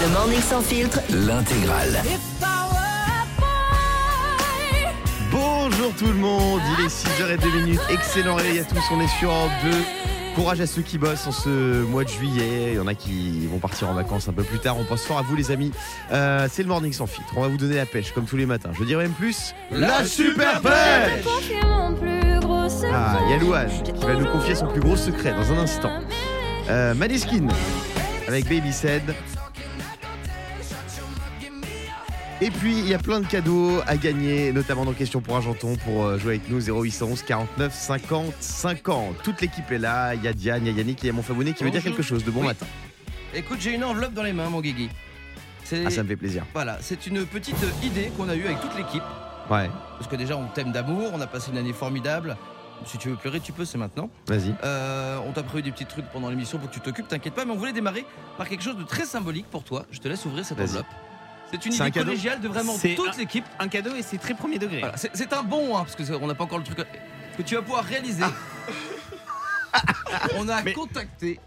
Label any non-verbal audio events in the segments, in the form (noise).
Le morning sans filtre. L'intégrale. Bonjour tout le monde, il est 6h02 minutes. Excellent réveil à tous, on est sur Europe 2. Courage à ceux qui bossent en ce mois de juillet. Il y en a qui vont partir en vacances un peu plus tard. On pense fort à vous, les amis. Euh, c'est le morning sans filtre. On va vous donner la pêche, comme tous les matins. Je dirais même plus la, super pêche Ah, il y a Louane qui va nous confier son plus gros secret dans un instant. Euh, avec Baby Said. Et puis il y a plein de cadeaux à gagner, notamment dans Question pour Argenton pour euh, jouer avec nous 0811 49 50 50. Toute l'équipe est là, il y a Diane, il y a Yannick, il y a mon favonné qui veut dire quelque chose de bon Oui. matin. Écoute, j'ai une enveloppe dans les mains, mon Guigui. Ah ça me fait plaisir. voilà, c'est une petite idée qu'on a eue avec toute l'équipe. Ouais, Parce que déjà, on t'aime d'amour, on a passé une année formidable. Si tu veux pleurer, tu peux, c'est maintenant. vas-y. Euh, on t'a prévu des petits trucs pendant l'émission pour que tu t'occupes, t'inquiète pas, mais on voulait démarrer par quelque chose de très symbolique pour toi. Je te laisse ouvrir cette enveloppe. C'est une un idée collégiale de vraiment toute l'équipe. un cadeau et c'est très premier degré. Voilà, c'est un bon, hein, parce que c'est- on n'a pas encore le truc que tu vas pouvoir réaliser. (laughs) on a Mais- contacté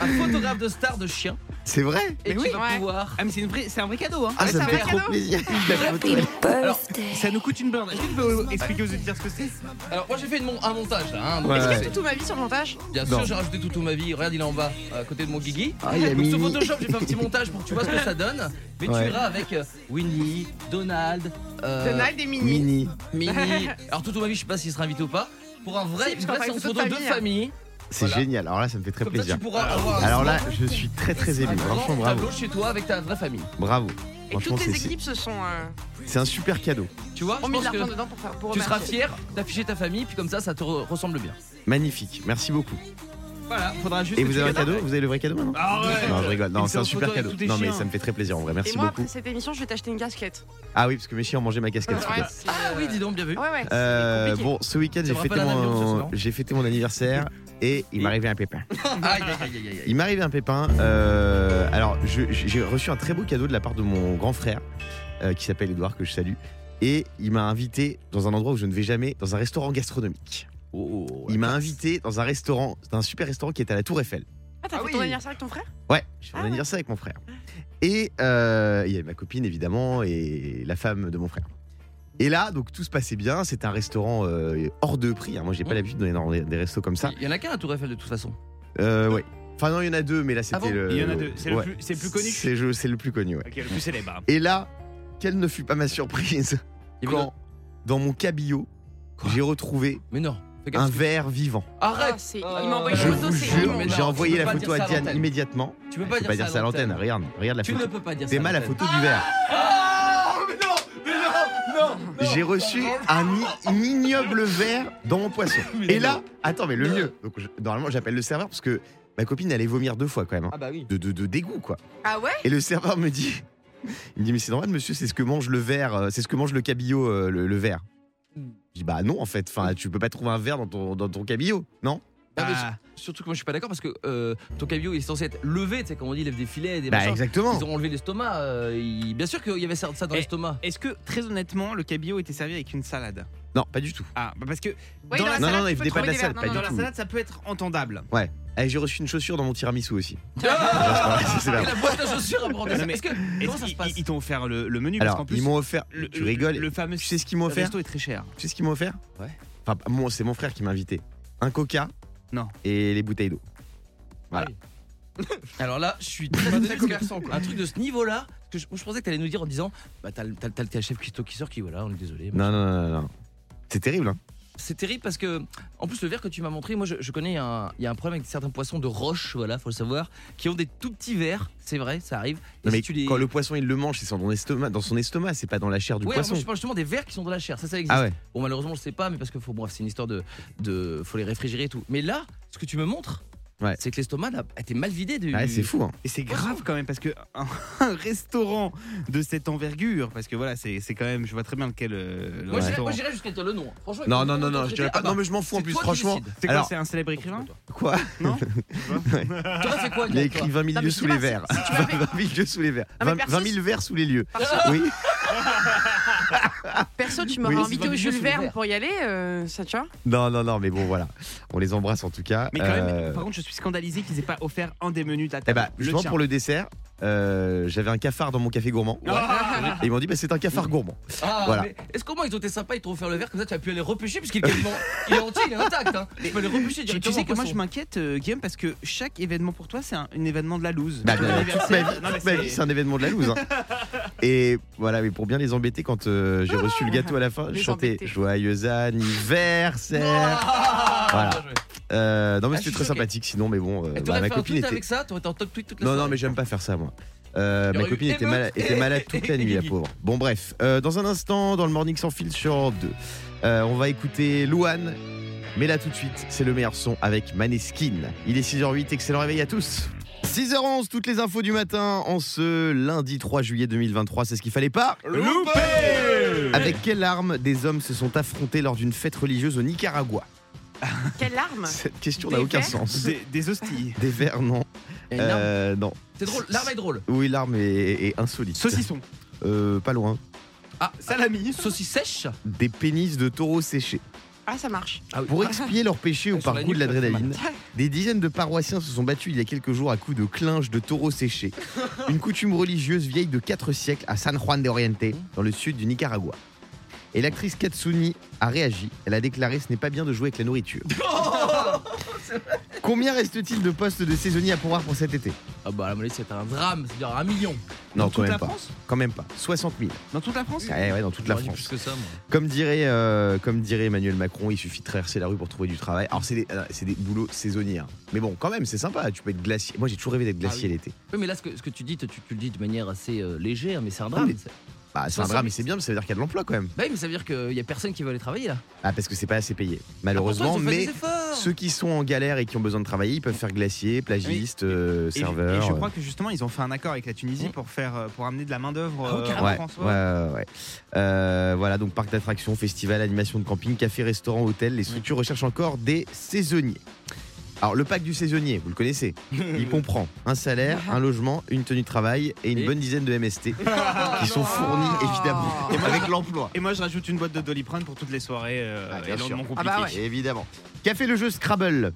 un photographe de star de chiens C'est vrai et Mais qui oui. va Ouais. pouvoir. Ah mais c'est une vraie- c'est un vrai cadeau hein. Ah Ouais, ça c'est me fait vrai trop cadeau. plaisir. (laughs) La photo. Alors, ça nous coûte une blinde. Est-ce que tu peux expliquer aux auditeurs ce que c'est Alors moi j'ai fait une mon- un montage là. Hein, donc Ouais, Est-ce ouais. a toute ma vie sur le montage Bien Non. sûr j'ai rajouté toute ma vie. Regarde il est en bas à côté de mon Guigui. Ah, il y a Donc sur Mimi. Photoshop j'ai fait un petit montage pour que tu vois ce que ça donne. Mais Ouais. tu verras avec euh, Winnie, Donald, euh, Donald et Minnie. Mini. Minnie. (laughs) Alors toute ma vie je sais pas s'il sera invité ou pas. Pour un vrai, Si, parce une qu'on vraie fera une séance photo photo de de famille, famille. C'est Voilà. génial. Alors là ça me fait très Comme ça plaisir. tu pourras avoir un Alors là, je suis très très ému. Franchement bravo. tableau chez toi avec ta vraie famille. Bravo. Et Franchement toutes les c'est équipes se sont euh, c'est un super cadeau. Tu vois, ont je mis de pense l'argent que dedans pour, faire- pour tu seras remercier. fier d'afficher ta famille puis comme ça ça te re- ressemble bien. Magnifique. Merci beaucoup. Voilà, faudra juste. Et vous avez un cadeau Vous avez le vrai cadeau maintenant Ah ouais. Non, je rigole. Non, c'est un super cadeau. Non, mais ça me fait très plaisir en vrai. Merci Et moi, beaucoup. après cette émission, je vais t'acheter une casquette. Ah oui, parce que mes chiens ont mangé ma casquette. ce week-end. Ah oui dis donc bien vu. Ouais, ouais. c'est Euh, compliqué. bon, ce week-end, Ça j'ai fêté, mon... non j'ai fêté mon anniversaire et il m'est arrivé un pépin. (laughs) Aïe aïe aïe aïe aïe. Il m'est arrivé un pépin. euh, alors, je- j'ai reçu un très beau cadeau de la part de mon grand frère euh, qui s'appelle Edouard, que je salue. Et il m'a invité dans un endroit où je ne vais jamais, dans un restaurant gastronomique. Oh, Il m'a invité dans un restaurant, c'est un super restaurant qui est à la Tour Eiffel. Ah, t'as Ah fait oui. ton anniversaire avec ton frère? Ouais, j'ai fait Ah mon ouais. anniversaire avec mon frère. Et euh, il y avait ma copine évidemment et la femme de mon frère. Et là, donc tout se passait bien. C'était un restaurant euh, hors de prix. hein. Moi, j'ai pas Mmh. l'habitude d'aller dans des, des restos comme ça. Il y en a qu'un à Tour Eiffel de toute façon. Euh, ouais. Enfin non, il y en a deux, mais là c'était Ah bon le. Il y en a deux. C'est le ouais. plus- c'est le plus connu? C'est c'est le plus connu. Ouais. Ok, le plus célèbre. Et là, quelle ne fut pas ma surprise quand dans mon cabillaud j'ai retrouvé Mais non. Un verre vivant. Arrête. Ah, c'est- Il m'a envoyé Je une photo, vous c'est jure, immonde. j'ai non, envoyé la photo à Diane immédiatement. Tu peux Je pas peux dire pas dire ça à l'antenne. Regarde, regarde la Tu photo. ne peux pas dire ça. T'es à mal la l'antenne. photo du verre. Ah mais non, mais non, non, non. J'ai reçu un, i- un ignoble verre dans mon poisson. (laughs) Et là, attends, mais le mieux. Donc, je- normalement, j'appelle le serveur parce que ma copine allait vomir deux fois quand même. hein. Ah bah oui. De, de, de dégoût, quoi. Ah ouais? Et le serveur me dit. Il me dit, mais c'est normal, monsieur, c'est ce que mange le verre, euh, c'est ce que mange le cabillaud, euh, le, le verre. Je dis, bah non, en fait, enfin, tu peux pas trouver un verre dans ton, dans ton cabillaud, non? Ah, Ah. Surtout que moi je suis pas d'accord parce que euh, ton cabillaud il est censé être levé, tu sais, comme on dit, il lève des filets, des Bah, machins. exactement. Ils ont enlevé l'estomac. euh, il- Bien sûr qu'il y avait ça ça dans l'estomac. Est-ce que très honnêtement, le cabillaud était servi avec une salade? Non, pas du tout. Ah, bah parce que Ouais, Dans dans la- la non, salade, non, tu il venait pas de la salade, verres. pas Non, du non, dans tout. la salade, ça peut être entendable. Eh, j'ai reçu une chaussure dans mon tiramisu aussi. Ah (laughs) C'est Et vrai. la boîte à chaussures à prendre Non, mais Est-ce que comment ça se passe Ils t'ont offert le, le menu? Parce qu'en plus ils m'ont offert. le, tu le- rigoles. Le fameux Tu sais ce qu'ils m'ont le offert? resto est très cher. Tu sais ce qu'ils m'ont offert? Ouais. Enfin, moi, c'est mon frère qui m'a invité. Un coca. Non. Et les bouteilles d'eau. Voilà. Alors là, je suis très (laughs) un truc de ce niveau-là, que je, je pensais que t'allais nous dire en disant, bah t'as le- t'as le- t'as le chef Christo qui sort qui voilà, on est désolé. Non, non, non, non, non. C'est terrible, hein. C'est terrible parce que, en plus, le verre que tu m'as montré, moi je, je connais, il y, a un- il y a un problème avec certains poissons de roche, voilà, faut le savoir, qui ont des tout petits verres, c'est vrai, ça arrive. Et Non, si mais tu les... quand le poisson il le mange, c'est dans son estomac, dans son estomac, c'est pas dans la chair du Ouais, poisson. moi, je parle justement des verres qui sont dans la chair, ça, ça existe. Ah ouais. Bon, malheureusement, je sais pas, mais parce que faut, bref, c'est une histoire de, de. Faut les réfrigérer et tout. Mais là, ce que tu me montres, Ouais. c'est que l'estomac a été mal vidé du. Ouais, c'est fou. Hein. Et c'est grave quand même parce que un, (laughs) un restaurant de cette envergure, parce que voilà, c'est c'est quand même, je vois très bien lequel euh, le Moi, j'irais- jusqu'à dire le nom. hein. Franchement, Non, non, non, non, je dirais pas. Ah bah, non, mais je m'en fous en plus, franchement. C'est quoi, Alors- c'est un célèbre écrivain? Quoi? Non? (laughs) T'aurais fait quoi, Il a écrit 20 000 Non, mais lieux sous les verres. si tu m'avais- (laughs) 20 000 lieux sous les verres. Non, mais 20 perso, 20 000 verres sous les lieux. Oui. Perso, tu m'aurais invité au Jules Verne pour y aller, euh, ça tu vois Non, non, non, mais bon, voilà. On les embrasse en tout cas. Mais quand même, Euh, par contre, je suis scandalisé qu'ils aient pas offert un des menus de la eh table. ben, justement, tien. pour le dessert, euh, j'avais un cafard dans mon café gourmand. Ah, Et ils m'ont dit, bah, c'est un cafard gourmand. Ah, Voilà. est-ce qu'au moins ils ont été sympas, ils t'ont offert le verre comme ça tu as pu aller repêcher puisqu'il est quasiment il est entier, il est intact hein. Tu peux aller repêcher tu, sais que moi je m'inquiète, euh, Guillaume, parce que chaque événement pour toi, c'est un, un événement de la loose. Bah, bah, c'est- un événement de la loose. hein. (laughs) Et voilà, mais pour bien les embêter, quand euh, j'ai reçu le gâteau à la fin, je chantais embêter. Joyeux anniversaire. Ah, Voilà. Euh, non, mais Ah, c'était très sympathique sinon, mais bon, euh, Et bah, ma fait un copine tweet était. avec ça T'aurais été en top tweet toute la Non, non, mais j'aime pas faire ça, moi. Euh, ma copine était, malade, et- était malade toute la nuit, la pauvre. Bon, bref, euh, dans un instant, dans le Morning Sans Fil sur Europe 2, euh, on va écouter Louane. Mais là, tout de suite, c'est le meilleur son avec Maneskin. Il est 6h08, excellent réveil à tous. 6h11, toutes les infos du matin en ce lundi 3 juillet 2023, c'est ce qu'il fallait pas Avec quelle arme des hommes se sont affrontés lors d'une fête religieuse au Nicaragua? (laughs) Quelle larme Cette question n'a aucun sens. Des, des hosties. Des verres, non. Il y a une arme. Euh, non. C'est drôle, l'arme est drôle. Oui, l'arme est, est insolite. Saucisson. Euh, pas loin. Ah, Salami. saucisse sèche Des pénis de taureaux séchés. Ah, ça marche. Ah oui. Pour expier leur péché ou Sur par la goût de nuque, l'adrénaline, (laughs) des dizaines de paroissiens se sont battus il y a quelques jours à coups de clinches de taureaux séchés. (laughs) Une coutume religieuse vieille de 4 siècles à San Juan de Oriente, dans le sud du Nicaragua. Et l'actrice Katsuni a réagi. Elle a déclaré Ce n'est pas bien de jouer avec la nourriture. (laughs) Combien reste-t-il de postes de saisonniers à pourvoir pour cet été? Ah bah la monnaie c'est un drame, c'est-à-dire un million. Non, Dans quand toute même la pas. France? Quand même pas. 60 000. Dans toute la France? Ouais, ouais, dans toute la J'aurais dit France. plus que ça moi. Comme dirait, euh, comme dirait Emmanuel Macron, il suffit de traverser la rue pour trouver du travail. Alors, c'est des, euh, c'est des boulots saisonniers. hein. Mais bon, quand même, c'est sympa. Tu peux être glacier. Moi, j'ai toujours rêvé d'être Ah glacier oui. l'été. Oui mais là ce que, ce que tu dis, tu, tu le dis de manière assez euh, légère mais c'est un Non, drame. mais- C'est- Bah, c'est un 60 drame, mais c'est bien, mais ça veut dire qu'il y a de l'emploi quand même. Bah oui mais ça veut dire qu'il y a personne qui veut aller travailler là. Ah, parce que c'est pas assez payé, Ah, malheureusement. pourtant, mais ceux qui sont en galère et qui ont besoin de travailler, ils peuvent faire glacier, plagiste, euh, serveur. Et je euh. crois que justement, ils ont fait un accord avec la Tunisie pour faire, euh, pour amener de la main d'œuvre Ah, euh, carrément. en Ouais, France. ouais. Euh, voilà, donc parc d'attractions, festival, animation de camping, café, restaurant, hôtel. Les structures recherchent encore des saisonniers. Alors, le pack du saisonnier, vous le connaissez. Il (laughs) comprend un salaire, un logement, une tenue de travail et une Et bonne dizaine de MST (laughs) qui sont fournis évidemment Et moi, avec l'emploi. Et moi, je rajoute une boîte de Doliprane pour toutes les soirées euh, Ah, bien et sûr. lendemains Ah bah ouais. Évidemment. Qu'a fait le jeu Scrabble?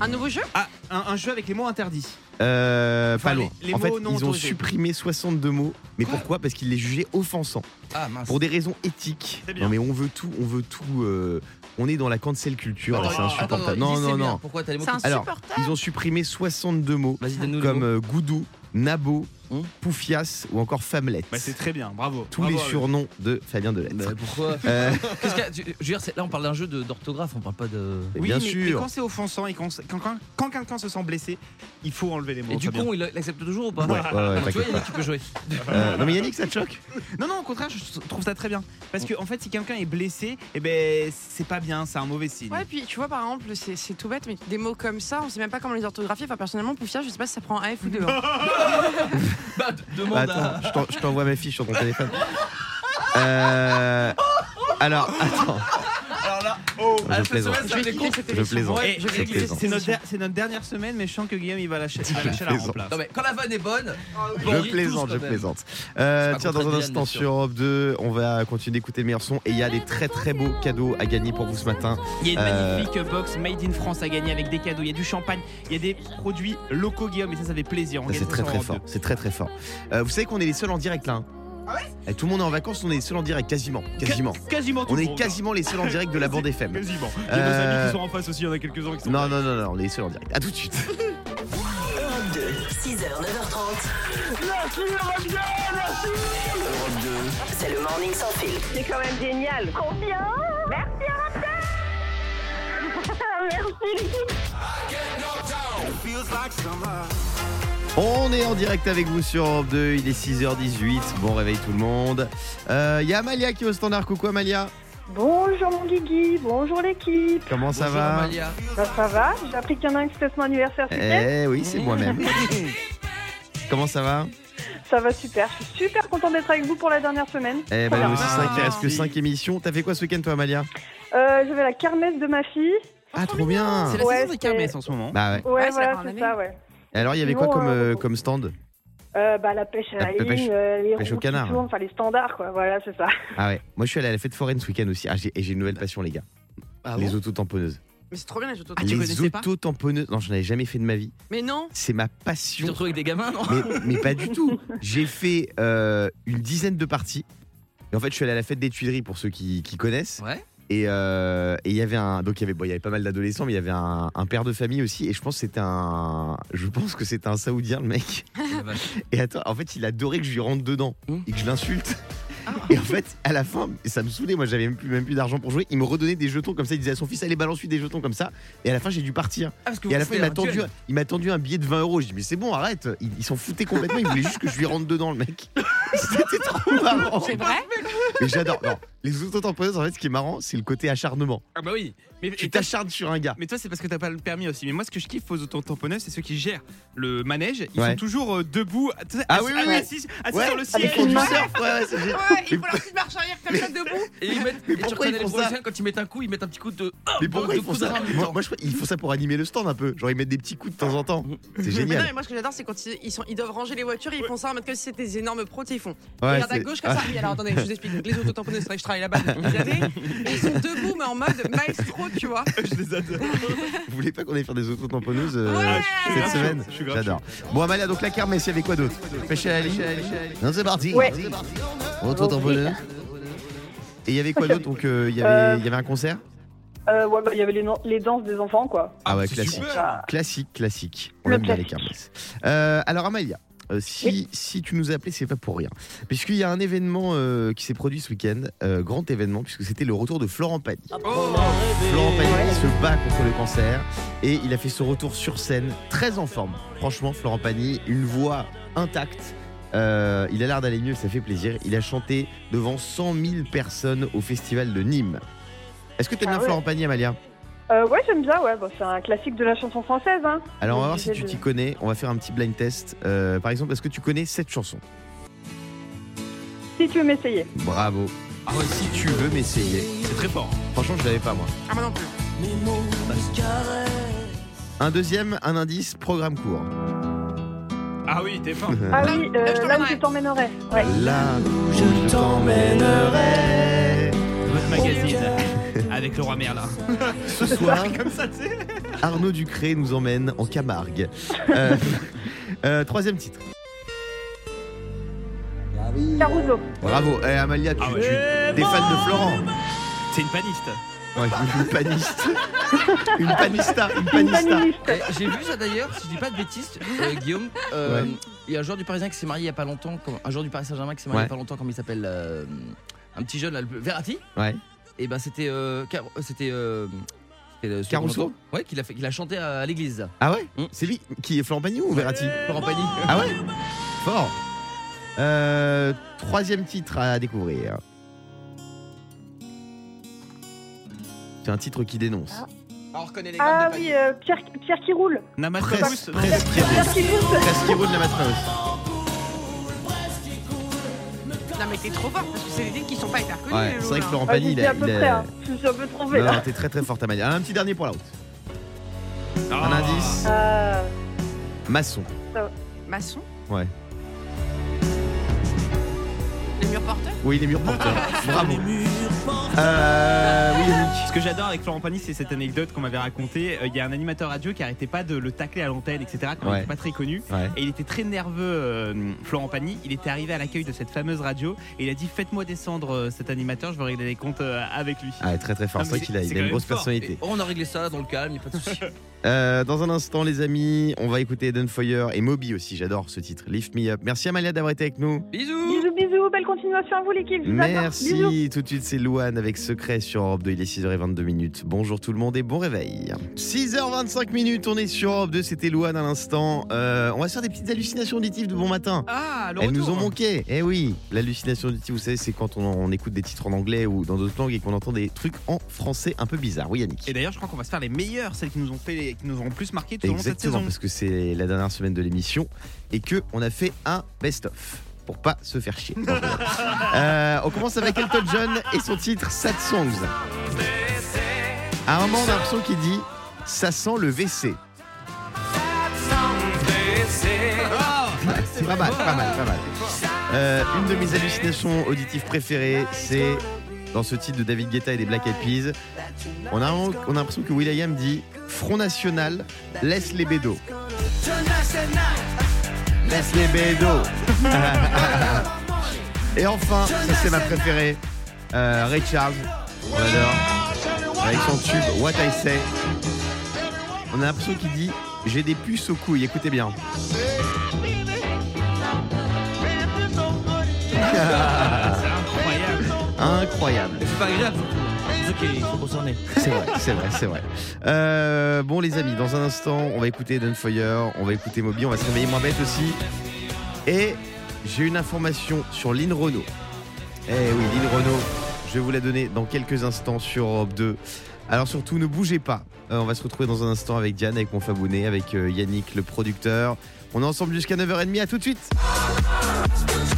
Un nouveau jeu? Ah, un, un jeu avec les mots interdits. Euh, Enfin, Pas loin. les- les en fait, ils ont autorisés. supprimé 62 mots. Mais pourquoi? Parce qu'ils les jugeaient offensants. Ah mince. Pour des raisons éthiques. Non mais on veut tout, on veut tout. euh, on est dans la cancel culture, là, c'est attends, insupportable. attends, non, dis, c'est non, bien. non. Pourquoi t'as les mots C'est qui- Alors, insupportable. Ils ont supprimé 62 mots Vas-y donne-nous comme mots. euh, Goudou, Nabo, Hum Poufias ou encore Femmelette. Bah, c'est très bien, bravo. Tous Bravo les surnoms de Fabien Delettre. Bah, pourquoi Euh, (laughs) Qu'est-ce qu'il y a Tu- Je veux dire, c'est- là on parle d'un jeu de- d'orthographe, on parle pas de. Oui, bien mais, quand c'est offensant et quand, quand, quand- quand quelqu'un se sent blessé, il faut enlever les mots. Et du con, il l'accepte toujours ou pas Ouais, ouais, ouais, Tu vois, Yannick, tu peux jouer. Euh, non mais Yannick, ça te choque? Non, non, au contraire, je trouve ça très bien. Parce que, en fait, si quelqu'un est blessé, eh ben, c'est pas bien, c'est un mauvais signe. Ouais, puis tu vois, par exemple, c'est c'est tout bête, mais des mots comme ça, on sait même pas comment les orthographier. Enfin, personnellement, Poufia, je sais pas si ça prend un F ou deux. (laughs) Bah, demande Bah, Attends, à. je t'envoie ma fiche sur ton téléphone. Euh, alors, attends. Là, Je cette plaisante. semaine, Je Je plaisante. Je je plaisante. C'est notre, dernière semaine, mais je sens que Guillaume, il va lâcher, il va lâcher la plaisante. remplace. Non mais quand la vanne est bonne, Je on rit tous, plaisante, je plaisante. Euh, pas tiens, dans un instant sur Europe 2, on va continuer d'écouter le meilleur son. Et il y a des très très beaux cadeaux à gagner pour vous ce matin. Il y a une Euh, magnifique box Made in France à gagner avec des cadeaux. Il y a du champagne, il y a des produits locaux, Guillaume, et ça, ça fait plaisir. C'est très très fort. 2. C'est très très fort. Vous savez qu'on est les seuls en direct là. Hein Et tout le monde est en vacances, on est les seuls en direct, quasiment. Quasiment. Quasiment tout On le est monde. quasiment les seuls en direct de la bande (laughs) FM. Quasiment. Il y a nos Euh, amis qui sont en face aussi, il y en a quelques-uns qui sont. Non, non, non, non, on est les seuls en direct. À tout de suite. (laughs) 6h, 9h30. C'est le morning sans fil. C'est quand même génial. Combien Merci (laughs) Merci l'équipe. On est en direct avec vous sur Europe 2, il est 6h18. Bon réveil tout le monde. Euh, Il y a Amalia qui est au standard. Coucou Amalia. Bonjour mon Guigui, bonjour l'équipe. Comment ça Bonjour, va Amalia. Ça, ça va J'ai appris qu'il y en a un qui fête son anniversaire ce week-end. Eh oui, c'est moi-même. (laughs) Comment ça va Ça va super. Je suis super contente d'être avec vous pour la dernière semaine. Eh ben nous aussi, c'est vrai qu'il reste que Merci. 5 émissions. T'as fait quoi ce week-end toi Amalia? Euh, J'avais la kermesse de ma fille. Ah trop bien C'est la Ouais, saison des kermesses en ce moment. Bah ouais. Ouais, Ouais, voilà, c'est ça, ouais. Et alors il y avait quoi comme, euh, euh, comme stand? Euh, bah, la pêche à la, La pêche- euh, les pêche au canard. tournent, enfin les standards, quoi. Voilà, c'est ça. (laughs) Ah ouais. Moi, je suis allé à la fête foraine ce week-end aussi. Ah, j'ai- et j'ai une nouvelle passion, les gars. Ah les bon auto-tamponneuses. Mais c'est trop bien les autos. Ah, les auto-tamponneuses. Non, j'en avais jamais fait de ma vie. Mais non. C'est ma Tu te passion. retrouves avec des gamins, non? Mais, mais pas du tout. J'ai fait euh, une dizaine de parties. Et en fait, je suis allé à la fête des Tuileries pour ceux qui, qui connaissent. Ouais. Et euh, et il y avait un donc il y avait bon, il y avait pas mal d'adolescents mais il y avait un, un père de famille aussi. Et je pense que c'était un je pense que c'était un saoudien le mec. Et attends en fait il adorait que je lui rentre dedans Mmh. et que je l'insulte. Et en fait à la fin ça me saoulait moi j'avais même plus même plus d'argent pour jouer. Il me redonnait des jetons comme ça. Il disait à son fils allez balance lui des jetons comme ça. Et à la fin j'ai dû partir. Ah, et à la fin il m'a tendu duel. il m'a tendu un billet de 20 euros. Je dis mais c'est bon arrête. Il, il s'en foutait complètement. Il voulait juste que je lui rentre dedans le mec. (laughs) C'était trop marrant. C'est vrai? Mais j'adore. Non les auto-tamponneuses en fait ce qui est marrant c'est le côté acharnement Ah bah oui. Mais, tu t'acharnes sur un gars mais toi, c'est parce que t'as pas le permis aussi. Mais moi, ce que je kiffe aux auto-tamponneuses, c'est ceux qui gèrent le manège. Ils Ouais. sont toujours euh, debout, Ah oui, oui, oui. assis, assis Ouais, sur le ils siège. font du surf, ouais, ouais, c'est génial. Ouais, il Mais faut la petite marche arrière comme ça debout. Et ils mettent, Mais et tu pourquoi reconnais ils les font ça quand ils mettent un coup, ils mettent un petit coup de. Oh, Mais pourquoi ils font ça même moi, je crois qu'ils font ça pour animer le stand un peu. Genre ils mettent des petits coups de temps en temps. C'est Mais non, génial. mais moi ce que j'adore c'est quand ils, ils sont, ils doivent ranger les voitures, ils font ça en mode comme si c'était des énormes pros, ils font. Regarde à gauche comme ça. (laughs) Oui, alors attendez, je vous explique. Les autotamponneuses, travaille là-bas depuis des années. Et ils sont debout mais en mode maestro, tu vois. (laughs) Je les adore. Vous voulez pas qu'on aille faire des auto-tamponneuses euh, Ouais. Cette semaine J'adore. Bon Amalia, donc la kermesse, il y avait quoi d'autre? Pêche à la ligne Non, c'est parti. Ouais. Auto-tamponneuse. Et il y avait quoi (laughs) d'autre? Donc euh, il y avait il y avait un concert? Euh, ouais, bah, il y avait les, no- les danses des enfants, quoi. Ah ouais, c'est classique. super. Ça- Classique, classique. On Le aime bien les classique. kermesses. Euh, alors Amalia, si, Oui. si tu nous as appelé, c'est pas pour rien. Puisqu'il y a un événement euh, qui s'est produit ce week-end, euh, grand événement, puisque c'était le retour de Florent Pagny. Florent Pagny se bat contre le cancer et il a fait son retour sur scène, très en forme. Franchement, Florent Pagny, une voix intacte. Euh, il a l'air d'aller mieux, ça fait plaisir. Il a chanté devant 100 000 personnes au festival de Nîmes. Est-ce que tu aimes Ah bien ouais. Florent Pagny, Amalia? Euh, ouais, j'aime bien, ouais. Bah, c'est un classique de la chanson française, hein. Alors on va voir si tu t'y connais. On va faire un petit blind test. Euh, par exemple, est-ce que tu connais cette chanson? Si tu veux m'essayer. Bravo. Ah ouais, Si tu veux m'essayer. c'est très fort. Franchement, je l'avais pas moi. Ah, moi non plus. Un deuxième, un indice, programme court. Ah oui, t'es fort. (laughs) Ah oui, là, euh, je là où je t'emmènerai. Ouais. Là où je t'emmènerai. Votre magazine avec le roi Merlin. (laughs) Ce soir, (laughs) Comme ça, tu sais. Arnaud Ducré nous emmène en Camargue. (laughs) Euh, euh, troisième titre. Caruso. Bravo. Eh, Amalia, tu, Ah ouais. tu- t'es fan de Florent C'est une paniste. Ouais, Une paniste. Une panista. Une panista. paniste. Eh, J'ai vu ça d'ailleurs, si je dis pas de bêtises, euh, Guillaume. euh, Ouais. Il y a un joueur du Parisien qui s'est marié il y a pas longtemps, comme- un joueur du Paris Saint-Germain qui s'est marié il y a pas longtemps, comme il s'appelle euh, Un petit jeune là, le- Verratti. Ouais. Et ben c'était. euh, c'était. euh, c'était, euh, Caruso. Ouais, qu'il a, fait- qu'il a chanté à, à l'église. Ah ouais Mm. C'est lui qui est Florent Pagny ou Verratti Florent Pagny. Ah ouais Fort. Euh, troisième titre à découvrir. C'est un titre qui dénonce. Alors, on reconnaît les Ah de oui, euh, Pierre, Pierre qui roule. Presque, Namastrabus. presque roule. Presque qui roule la Matreuse. Non, mais t'es trop fort parce que c'est des titres qui sont pas hyper connus. Ouais, les c'est vrai que Ah, Pagny, j'y il a. à peu il a- près, hein. Je suis un peu trompé, Non, là. non, t'es très très forte, Amalia. Un petit dernier pour la route. Ah. Un indice Euh, maçon. Maçon Ouais. Les murs porteurs Oui, les murs porteurs. (laughs) Bravo. Euh. Ce que j'adore avec Florent Pagny, c'est cette anecdote qu'on m'avait racontée. Euh, Il y a un animateur radio qui arrêtait pas de le tacler à l'antenne, etc. Quand il Ouais. était pas très connu. Ouais. Et il était très nerveux, euh, Florent Pagny. Il était arrivé à l'accueil de cette fameuse radio et il a dit Faites-moi descendre euh, cet animateur, je veux régler les comptes euh, avec lui. Ah, très très fort. Ah, C'est vrai qu'il a, il a une grosse fort. personnalité. On a réglé ça dans le calme, y a pas de souci. (laughs) Euh, dans un instant, les amis, on va écouter Eden Foyer et Moby aussi. J'adore ce titre. Lift Me Up. Merci Amalia d'avoir été avec nous. Bisous. Bisous, bisous. Belle continuation à vous, l'équipe. Bisous. Merci. Tout de suite, c'est Louane avec Secret sur Europe 2. Il est 6h22 minutes. Bonjour tout le monde et bon réveil. 6h25 minutes, on est sur Europe 2. C'était Louane à l'instant. Euh, on va se faire des petites hallucinations auditives de bon matin. Ah, le Elles retour. nous ont manqué. Eh oui, l'hallucination auditive, vous savez, c'est quand on, on écoute des titres en anglais ou dans d'autres langues et qu'on entend des trucs en français un peu bizarres. Oui, Yannick. Et d'ailleurs, je crois qu'on va se faire les meilleures, celles qui nous ont fait, qui nous ont plus marqué tout au long de cette Exactement, saison. parce que c'est la dernière semaine de l'émission et que on a fait un best-of pour pas se faire chier. (laughs) Euh, on commence avec Elton John et son titre Sad Songs. À un moment, on a l'impression qu'il dit Ça sent le WC. C'est pas mal, pas mal, pas mal. Euh, une de mes hallucinations auditives préférées, c'est dans ce titre de David Guetta et des Black Eyed Peas. On a, on a l'impression que Will.i.am dit Front National, laisse les bédos. Laisse les bédos. (laughs) et enfin, ça c'est ma préférée, euh, Ray Charles, on adore, avec son tube What I Say. On a l'impression qu'il dit J'ai des puces aux couilles, écoutez bien. (laughs) Incroyable. C'est pas concernés. C'est vrai, c'est vrai, c'est vrai. Euh, bon les amis, dans un instant, on va écouter Dunfire, on va écouter Moby, on va se réveiller moins bête aussi. Et j'ai une information sur Lynn Renault. Eh oui, Lynn Renault, je vais vous la donner dans quelques instants sur Europe 2. Alors surtout, ne bougez pas. Euh, on va se retrouver dans un instant avec Diane, avec mon Fabounet, avec euh, Yannick, le producteur. On est ensemble jusqu'à 9h30, à tout de suite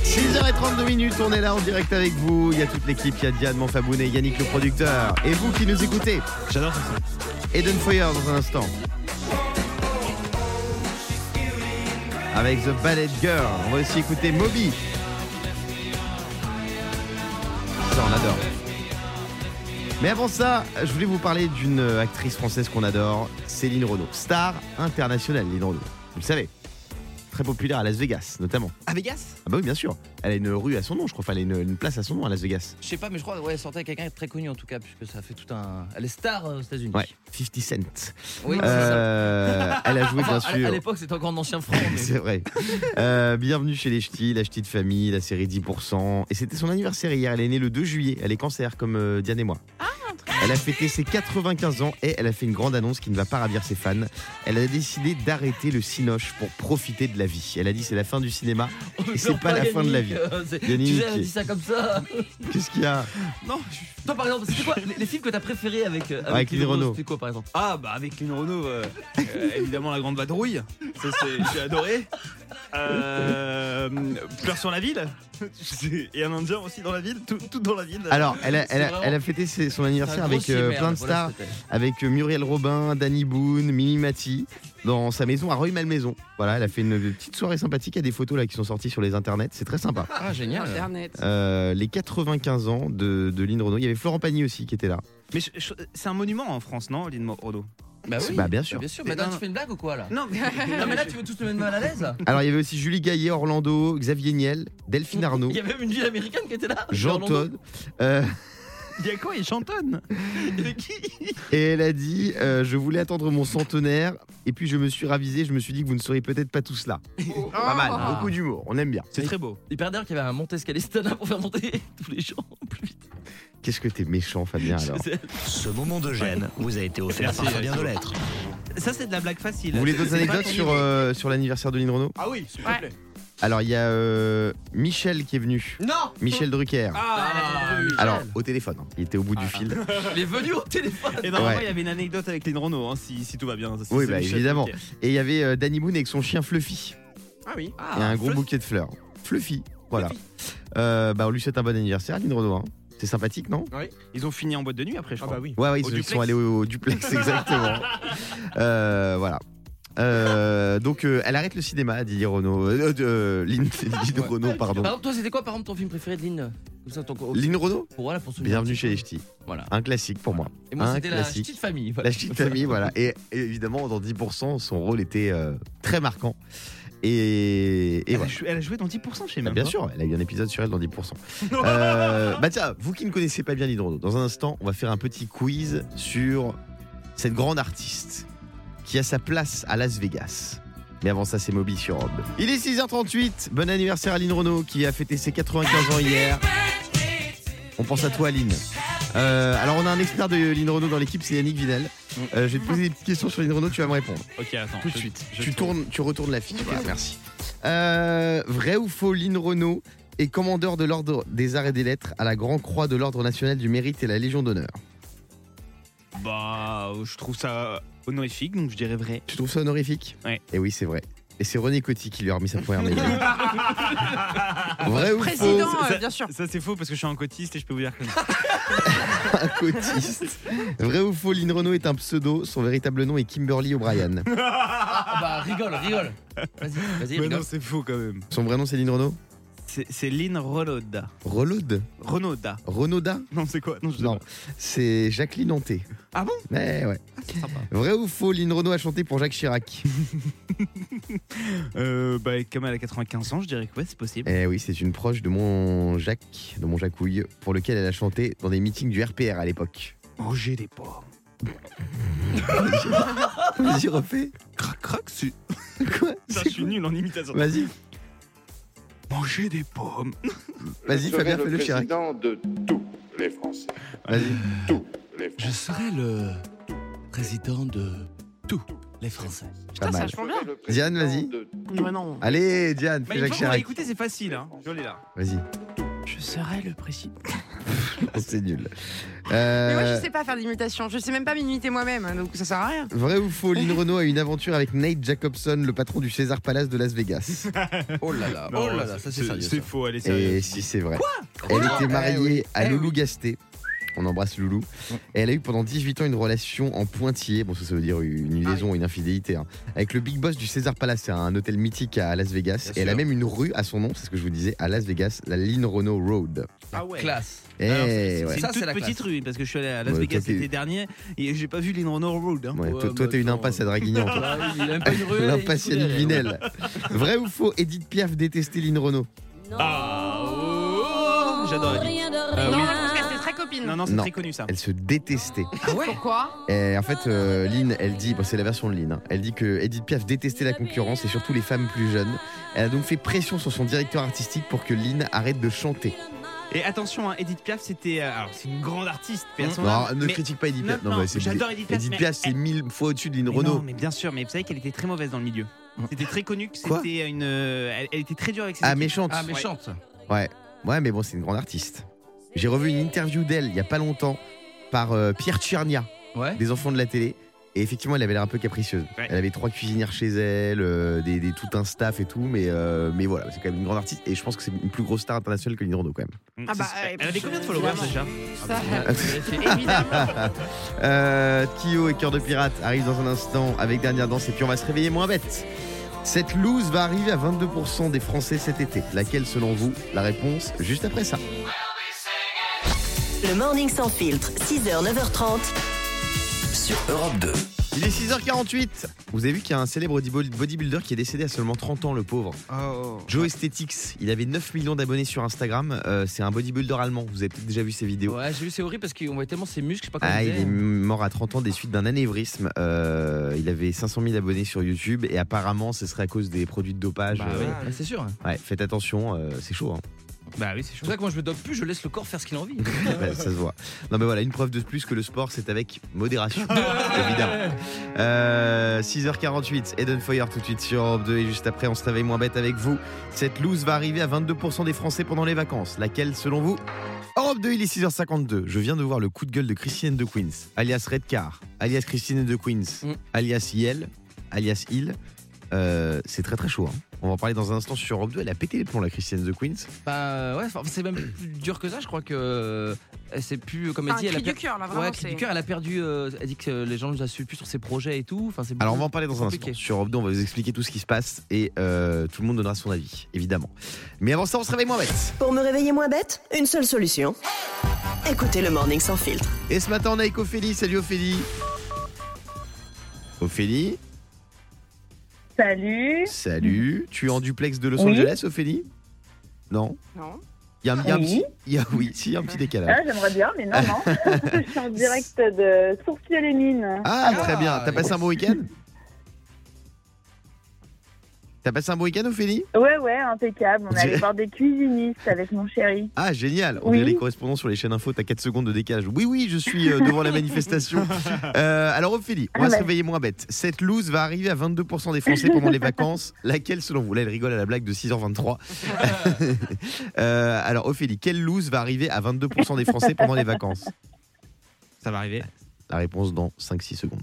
6h32 minutes, on est là en direct avec vous. Il y a toute l'équipe, il y a Diane, mon Fabounet, Yannick, le producteur. Et vous qui nous écoutez, J'adore son. Eden Foyer dans un instant. Avec The Ballet Girl. On va aussi écouter Moby. Ça, on adore. Mais avant ça, je voulais vous parler d'une actrice française qu'on adore, Céline Renaud. Star internationale, Céline Renaud. Vous le savez. Très populaire à Las Vegas, notamment. À Vegas? Ah bah oui, bien sûr. Elle a une rue à son nom, je crois. Enfin, elle a une, une place à son nom à Las Vegas. Je sais pas, mais je crois ouais, elle sortait avec quelqu'un de très connu en tout cas, puisque ça fait tout un. Elle est star euh, aux États-Unis. Ouais, 50 Cent. Oui, c'est ça. Euh, (laughs) elle a joué, bien Enfin, à- sûr. À l'époque, c'était encore un ancien franc. mais- (laughs) C'est vrai. Euh, bienvenue chez les Ch'tis, la Ch'ti de famille, la série 10%. Et c'était son anniversaire hier. Elle est née le 2 juillet. Elle est cancer comme euh, Diane et moi. Elle a fêté ses 95 ans et elle a fait une grande annonce qui ne va pas ravir ses fans. Elle a décidé d'arrêter le cinoche pour profiter de la vie. Elle a dit c'est la fin du cinéma et c'est pas la fin de la vie. Yannick, euh, Yannick, Tu sais, elle qui- dit ça comme ça. Qu'est-ce qu'il y a? Non, Toi, par exemple, c'était quoi les, les films que t'as préférés avec, euh, Avec Renaud. C'était quoi, par exemple? Ah bah avec une Renault, euh, euh, évidemment la grande vadrouille, ça c'est j'ai adoré. Euh, Pleurs sur la ville, (laughs) et un Indien aussi dans la ville, tout, tout dans la ville. Alors, elle a, elle a- elle a fêté ses- son anniversaire avec euh, merde, plein de voilà stars. avec euh, Muriel Robin, Danny Boone, Mimi Mati dans sa maison à Rueil-Malmaison. Voilà, elle a fait une petite soirée sympathique. Il y a des photos là qui sont sorties sur les internets. C'est très sympa. Ah, génial. Internet. Euh, les 95 ans de, de Lynn Renault. Il y avait Florent Pagny aussi qui était là. Mais c'est un monument en France, non, Lynn Renault? Bah oui. Bah, bien sûr. Bien sûr. Mais attends, tu fais une blague ou quoi là? Non, mais, (laughs) Non, mais là, tu veux tous te mettre mal à l'aise Alors il y avait aussi Julie Gaillet, Orlando, Xavier Niel, Delphine Arnaud, Il y avait même une ville américaine qui était là. Jean. Todd. Euh, il y a quoi Il chantonne (laughs) et elle a dit euh, Je voulais attendre mon centenaire. Et puis je me suis ravisé. Je me suis dit que vous ne seriez peut-être pas tous là. Pas mal. Ah. Beaucoup d'humour. On aime bien. C'est très beau. Il paraît d'ailleurs qu'il y avait un monte-escalier Stana pour faire monter (laughs) tous les gens plus vite. Qu'est-ce que t'es méchant, Fabien, alors. Ce moment de gêne vous a été offert Merci, par Fabien. Delettre. Ça c'est de la blague facile. Vous voulez d'autres c'est pas anecdotes sur, euh, sur l'anniversaire de Lynn Renault? Ah oui, s'il te plaît. Alors il y a euh, Michel qui est venu. Non Michel Drucker. Ah, Alors au téléphone, hein. il était au bout du fil. Il est venu au téléphone. Et normalement, Ouais. il y avait une anecdote avec Lynn Renault, hein, si, si tout va bien. C'est- Oui, c'est bah, Michel évidemment. Drucker. Et il y avait euh, Danny Boone avec son chien Fluffy. Ah oui. et un gros bouquet de fleurs. Fluffy, voilà. Euh, bah on lui souhaite un bon anniversaire, Lynn Renault. hein. C'est sympathique, non? Ils ont fini en boîte de nuit après, je crois. oui. Ouais, ouais, ils duplex. sont allés au, au duplex, (laughs) exactement. Euh, voilà. Euh, donc euh, elle arrête le cinéma, Didier Renault. Euh, euh, Lynn, (laughs) Lynn Renault, pardon. Par exemple, toi, c'était quoi, par exemple, ton film préféré de Lynn Comme ça, ton... Lynn Renault Pour, voilà, pour Bienvenue chez les ch'tis. Voilà. Un classique pour moi. Et moi, un c'était la classique. petite famille. voilà. La petite famille, voilà. Et, et évidemment, dans 10%, son rôle était euh, très marquant. Et, et Elle, voilà. a joué, elle a joué dans 10%, je sais Bah, même bien pas. sûr, elle a eu un épisode sur elle dans 10%. (laughs) Euh, bah tiens, vous qui ne connaissez pas bien Lynn Renault, dans un instant, on va faire un petit quiz sur cette grande artiste qui a sa place à Las Vegas. Mais avant ça, c'est Moby sur Rob. Il est 6h38. Bon anniversaire à Lynn Renault qui a fêté ses 95 ans hier. On pense à toi, Lynn. Euh, alors, on a un expert de Lynn Renault dans l'équipe, c'est Yannick Vinel. Euh, je vais te poser des petites questions sur Lynn Renault, tu vas me répondre. Ok, attends. Tout de suite. je tu, tournes, tu retournes la fiche. Voilà, merci. Euh, vrai ou faux, Lynn Renault est commandeur de l'ordre des arts et des lettres à la Grand Croix de l'Ordre national du mérite et la Légion d'honneur. Bah, je trouve ça honorifique, donc je dirais vrai. Tu trouves ça honorifique Ouais. Et oui, c'est vrai. Et c'est René Coty qui lui a remis sa première médaille. (laughs) Vrai ou faux Président, Ça- euh, bien sûr. Ça, c'est faux parce que je suis un cotiste et je peux vous dire que. (laughs) Un cotiste. Vrai ou faux, Lynn Renault est un pseudo. Son véritable nom est Kimberly O'Brien. Ah bah rigole, rigole. Vas-y, vas-y, Mais rigole. non, c'est faux quand même. Son vrai nom, c'est Lynn Renault? C'est Lynn Renauda. Renaud? Renauda. Renauda Non, c'est quoi? Non, je sais Non, pas. c'est Jacqueline Hanté. Ah bon? Ouais, ouais. Ah, c'est sympa. Vrai ou faux, Lynn Renault a chanté pour Jacques Chirac? (laughs) Euh, bah, comme elle a 95 ans, je dirais que ouais, c'est possible. Eh oui, c'est une proche de mon Jacques, de mon Jacouille, pour lequel elle a chanté dans des meetings du RPR à l'époque. Manger des pommes. (laughs) Vas-y, refais. Crac, crac, c'est. Quoi? Je suis nul en imitation. Vas-y, Manger des pommes. (laughs) vas-y, Je serai Fabien, le fais le Chirac. président de tous les Français. Vas-y. Tous les Français. Je serai le président de tous les Français. Putain, mal. vachement bien. Le Diane, vas-y. Ouais, non. Allez, Diane, fais Jacques Chirac. écouter, c'est facile. Hein. Je l'ai là. Vas-y, Je serai le président. (laughs) c'est nul. Mais moi, Euh, je sais pas faire d'imitation. Je sais même pas m'imiter moi-même, donc ça sert à rien. Vrai ou faux, Lynn (laughs) Renault a une aventure avec Nate Jacobson, le patron du César Palace de Las Vegas. (laughs) Oh là là, Non, oh là là, ça c'est sérieux. C'est ça. faux, elle est Et sérieuse. si c'est vrai. Elle était mariée à Loulou Gasté. On embrasse Loulou. Et elle a eu pendant 18 ans une relation en pointillé. Bon, ça, ça veut dire une liaison, une infidélité. hein, avec le big boss du César Palace. C'est un hôtel mythique à Las Vegas. Bien et elle a même une rue à son nom, c'est ce que je vous disais, à Las Vegas, la Lynn Renault Road. Ah ouais. Classe. Et Alors, c'est- ouais. C'est une toute la petite classe. rue parce que je suis allé à Las Ouais, Vegas t'es- l'été dernier et j'ai pas vu Lynn Renault Road. hein. Ouais, toi, bah, t'as une impasse à Draguignan. (laughs) toi. Ah, il a même pas une rue. L'impasse Yannick. Vinel. Vrai ou faux, Edith Piaf détestait Lynn Renault Ah, oh, J'adore Edith. Euh, oui. Copine. Non, non, c'est Non. très connu ça. Elle se détestait. Pourquoi Et en fait, euh, Lynn, elle dit, bon, c'est la version de Lynn, hein, elle dit que Edith Piaf détestait la concurrence et surtout les femmes plus jeunes. Elle a donc fait pression sur son directeur artistique pour que Lynn arrête de chanter. Et attention, hein, Edith Piaf, c'était. euh, Alors, c'est une grande artiste, paix à son Non, âme, ne mais- critique pas Edith Non, Piaf. non, mais c'est- j'adore Edith Piaf. Edith mais Piaf, c'est elle- mille fois au-dessus de Lynn mais Renault. Non, mais bien sûr, mais vous savez qu'elle était très mauvaise dans le milieu. C'était très connu que Quoi c'était une. euh, Elle, elle était très dure avec ses Ah, équipes. méchante. Ah, méchante. Ouais. Ouais, mais bon, c'est une grande artiste. J'ai revu une interview d'elle il y a pas longtemps par euh, Pierre Tchernia, Ouais. des enfants de la télé. Et effectivement, elle avait l'air un peu capricieuse. Ouais. Elle avait trois cuisinières chez elle, euh, des, des- tout un staff et tout, mais, euh, mais voilà, c'est quand même une grande artiste. Et je pense que c'est une plus grosse star internationale que Lynn quand même. Ah bah, ouais, elle avait combien de followers déjà Ça, (laughs) évidemment. Euh, Kyo et Cœur de Pirate arrivent dans un instant avec Dernière Danse et puis on va se réveiller moins bête. Cette loose va arriver à 22% des Français cet été. Laquelle selon vous? La réponse juste après ça. Le morning sans filtre, 6h, 9h30. Sur Europe 2. Il est 6h48. Vous avez vu qu'il y a un célèbre body- bodybuilder qui est décédé à seulement 30 ans, le pauvre. Oh. Joe Aesthetics. Il avait 9 millions d'abonnés sur Instagram. Euh, c'est un bodybuilder allemand. Vous avez peut-être déjà vu ses vidéos. Ouais, j'ai vu, c'est horrible parce qu'on voit tellement ses muscles, je sais pas comment Ah, il il est mort à 30 ans des suites d'un anévrisme. Euh, il avait 500 000 abonnés sur YouTube et apparemment ce serait à cause des produits de dopage. Bah Euh, oui. Ouais, c'est sûr. ouais, faites attention, euh, c'est chaud. hein. Bah oui, c'est pour ça que moi je me dope plus, je laisse le corps faire ce qu'il a envie. (laughs) Ouais, ça se voit. Non mais voilà, une preuve de plus que le sport c'est avec modération, (laughs) évidemment. Euh, 6h48, Eden Foyer tout de suite sur Europe 2 et juste après on se réveille moins bête avec vous. Cette loose va arriver à 22% des Français pendant les vacances. Laquelle selon vous? Europe 2, il est 6h52. Je viens de voir le coup de gueule de Christine de Queens, alias Redcar, alias Christine de Queens, Mm. alias Yel, alias Il. Euh, c'est très très chaud. hein. On va en parler dans un instant sur Europe 2. Elle a pété les plombs, la Christiane de Queens. Bah ouais, c'est même plus dur que ça, je crois que euh, elle sait plus, comme elle dit, un elle a cri du per- cœur, là, vraiment. Ouais, cri c'est- du cœur, elle a perdu. euh, elle dit que les gens ne la suivent plus sur ses projets et tout. Enfin, c'est Alors on va en parler dans un compliqué. instant. Sur Europe 2, on va vous expliquer tout ce qui se passe et euh, tout le monde donnera son avis, évidemment. Mais avant ça, on se réveille moins bête. Pour me réveiller moins bête, une seule solution. Écoutez le morning sans filtre. Et ce matin, on est avec Ophélie. Salut Ophélie. Ophélie, Salut. salut. Tu es en duplex de Los Oui. Angeles, Ophélie? Non? Non. Il y a un, il y a un Oui. petit. il y a- oui, si, il y a un petit décalage. Ah, J'aimerais bien, mais non, non. (laughs) je suis en direct de Sourcier-les-Mines. Ah, très bien. T'as Ah, passé un bon week-end? T'as passé un bon week-end, Ophélie Ouais, ouais, impeccable. On On allait voir des cuisinistes avec mon chéri. Ah, génial. On Oui. dirait les correspondants sur les chaînes info. T'as 4 secondes de décalage. Oui, oui, je suis euh, devant la manifestation. (laughs) Euh, alors, Ophélie, on va Ah se réveiller moins bête. Cette loose va arriver à 22% des Français pendant les (laughs) vacances. Laquelle, selon vous? Là, elle rigole à la blague de 6h23. (laughs) Euh, alors, Ophélie, quelle loose va arriver à 22% des Français pendant les vacances? Ça va arriver. La réponse dans 5-6 secondes.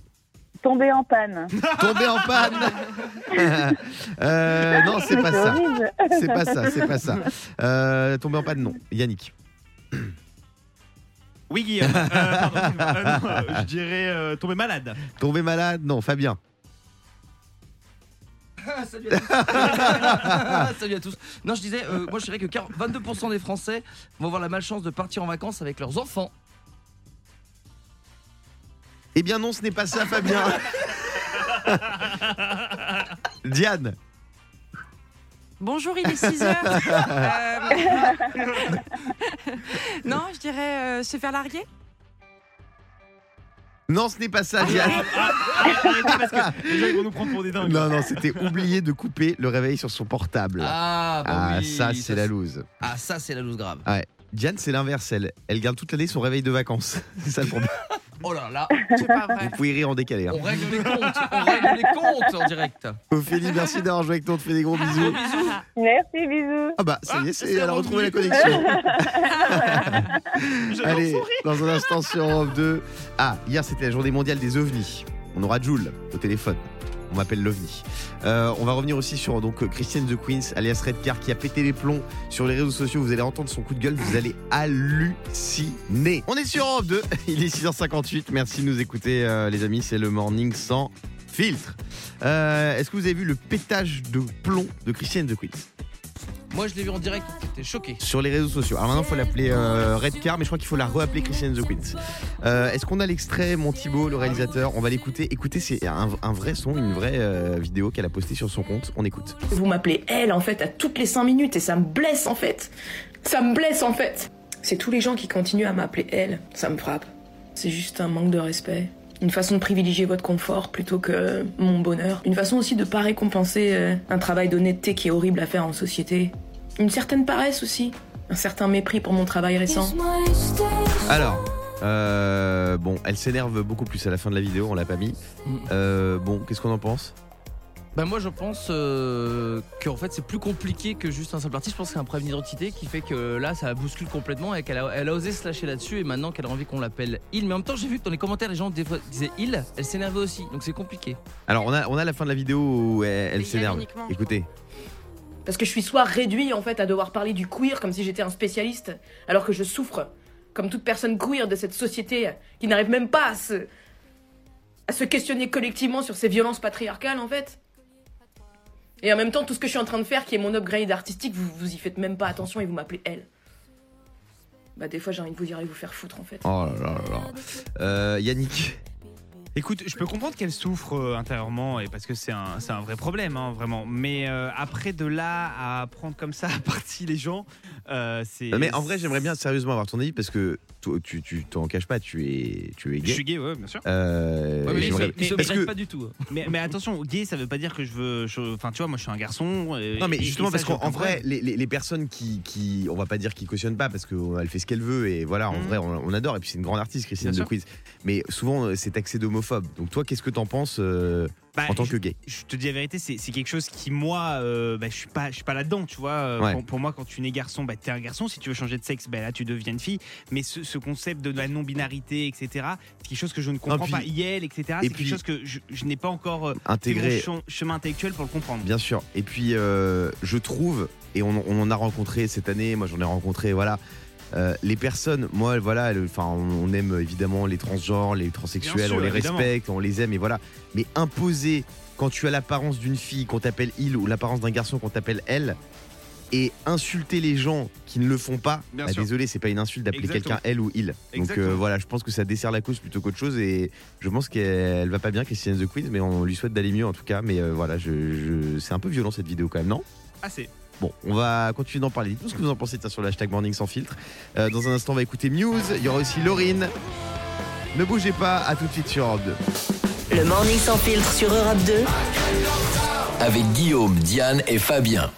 Tomber en panne. (laughs) Tomber en panne (laughs) Euh, Non, c'est pas ça. C'est pas ça, c'est pas ça. Euh, tomber en panne, non. Yannick. Oui, Guillaume. Euh, pardon, excuse-moi. Euh, non, euh, je dirais euh, tomber malade. Tomber malade, non. Fabien. Salut à tous. (laughs) Salut à tous. Non, je disais, euh, moi je dirais que 40 22% des Français vont avoir la malchance de partir en vacances avec leurs enfants. Eh bien non, ce n'est pas ça, Fabien. (laughs) Diane. Bonjour, il est 6 heures. (laughs) Euh, non, je dirais euh, se faire larguer. Non, ce n'est pas ça, Diane. Arrêtez parce que les gens ils vont nous prendre pour des dingues. Non, non, c'était oublier de couper le réveil sur son portable. Ah, bah Ah, oui, ça, c'est la loose. Ah, ça, c'est la loose grave. Diane, c'est l'inverse. Elle, elle garde toute l'année son réveil de vacances. (laughs) C'est ça le problème. Oh là là, (laughs) C'est pas vrai. Vous pouvez y rire en décalé. hein. on règle les comptes. On règle les comptes en direct. Ophélie, merci d'avoir joué avec nous. On te fait des gros bisous. Merci, bisous. Ah bah, ça y est, c'est- c'est elle a retrouvé la connexion. (laughs) J'adore Allez, dans un instant sur Europe 2. Ah, hier c'était la journée mondiale des ovnis. On aura Jules au téléphone. On m'appelle l'OVNI. Euh, on va revenir aussi sur donc Christiane The Queens, alias Redcar, qui a pété les plombs sur les réseaux sociaux. Vous allez entendre son coup de gueule, vous allez halluciner. On est sur Europe 2, (laughs) il est 6h58. Merci de nous écouter, euh, les amis. C'est le morning sans filtre. Euh, Est-ce que vous avez vu le pétage de plomb de Christiane The Queens? Moi, je l'ai vu en direct. J'étais choqué. sur les réseaux sociaux. Alors maintenant, il faut l'appeler euh, Redcar, mais je crois qu'il faut la re-appeler Christiane The Queens. Euh, Est-ce qu'on a l'extrait, mon Thibaut, le réalisateur? On va l'écouter. Écoutez, c'est un, un vrai son, une vraie euh, vidéo qu'elle a postée sur son compte. On écoute. Vous m'appelez elle en fait à toutes les 5 minutes et ça me blesse en fait. Ça me blesse en fait. C'est tous les gens qui continuent à m'appeler elle. Ça me frappe. C'est juste un manque de respect. Une façon de privilégier votre confort plutôt que mon bonheur. Une façon aussi de pas récompenser euh, un travail d'honnêteté qui est horrible à faire en société. Une certaine paresse aussi. Un certain mépris pour mon travail récent. Alors, euh, bon, elle s'énerve beaucoup plus à la fin de la vidéo, on l'a pas mis. Mm. Euh, bon, qu'est-ce qu'on en pense? Bah moi je pense euh, qu'en fait c'est plus compliqué que juste un simple artiste. Je pense que c'est un problème d'identité qui fait que là ça bouscule complètement et qu'elle a, elle a osé se lâcher là-dessus et maintenant qu'elle a envie qu'on l'appelle il. Mais en même temps j'ai vu que dans les commentaires les gens des fois disaient il, elle s'énervait aussi donc c'est compliqué. Alors, on a, on a la fin de la vidéo où elle, s'énerve. Écoutez. Parce que je suis soit réduit en fait à devoir parler du queer comme si j'étais un spécialiste, alors que je souffre comme toute personne queer de cette société qui n'arrive même pas à se à se questionner collectivement sur ces violences patriarcales en fait. Et en même temps, tout ce que je suis en train de faire, qui est mon upgrade artistique, vous, vous y faites même pas attention et vous m'appelez elle. Bah des fois j'ai envie de vous dire allez vous faire foutre en fait. Oh là là là. Euh, Yannick. Écoute, je peux comprendre qu'elle souffre euh, intérieurement et parce que c'est un, c'est un vrai problème, hein, vraiment. Mais euh, après de là à prendre comme ça (laughs) à partie les gens, euh, c'est. Mais en vrai, j'aimerais bien sérieusement avoir ton avis parce que toi, tu tu t'en caches pas, tu es, tu es Je gay. suis gay, ouais, bien sûr. Euh, Ouais, mais j'aimerais- il se parce que- pas du tout. hein. Mais, mais attention, gay, ça veut pas dire que je veux. je- Enfin, tu vois, moi, je suis un garçon. et- Non mais et- justement et ça, parce qu'en vrai les, les- les personnes qui, qui on va pas dire qui cautionnent pas parce qu'elle fait ce qu'elle veut et voilà en Mhm. vrai on, on adore et puis c'est une grande artiste Christine Bien de Quiz mais souvent euh, c'est taxé donc toi qu'est-ce que t'en penses euh, Bah, en tant je- que gay? je te dis la vérité, c'est quelque chose qui, moi, euh, bah, je suis pas, je suis pas là-dedans, tu vois. Euh, Ouais. Pour, pour moi, quand tu nais garçon, bah, t'es un garçon. Si tu veux changer de sexe, bah, là, tu deviens une fille. Mais ce, ce concept de la non-binarité, etc., c'est quelque chose que je ne comprends puis- pas. IEL, etc., et c'est quelque chose que je, je n'ai pas encore intégré mon chemin intellectuel pour le comprendre. bien sûr et puis euh, je trouve et on, on en a rencontré cette année moi j'en ai rencontré voilà euh, les personnes, moi, voilà, enfin, on, on aime évidemment les transgenres, les transsexuels, sûr, on les évidemment. respecte, on les aime, et voilà. Mais imposer quand tu as l'apparence d'une fille qu'on t'appelle il ou l'apparence d'un garçon qu'on t'appelle elle, et insulter les gens qui ne le font pas, Bien bah, sûr. désolé, c'est pas une insulte d'appeler quelqu'un elle ou il. Donc euh, voilà, je pense que ça dessert la cause plutôt qu'autre chose, et je pense qu'elle va pas bien, Christiane The Quiz, mais on lui souhaite d'aller mieux en tout cas. Mais euh, voilà, je, je- c'est un peu violent cette vidéo quand même, non? Assez. Bon, on va continuer d'en parler. Dites-nous ce que vous en pensez tiens, sur le hashtag Morning sans filtre. Euh, dans un instant, on va écouter Muse. Il y aura aussi Laurine. Ne bougez pas, à tout de suite sur Europe 2. Le morning sans filtre sur Europe 2. Avec Guillaume, Diane et Fabien.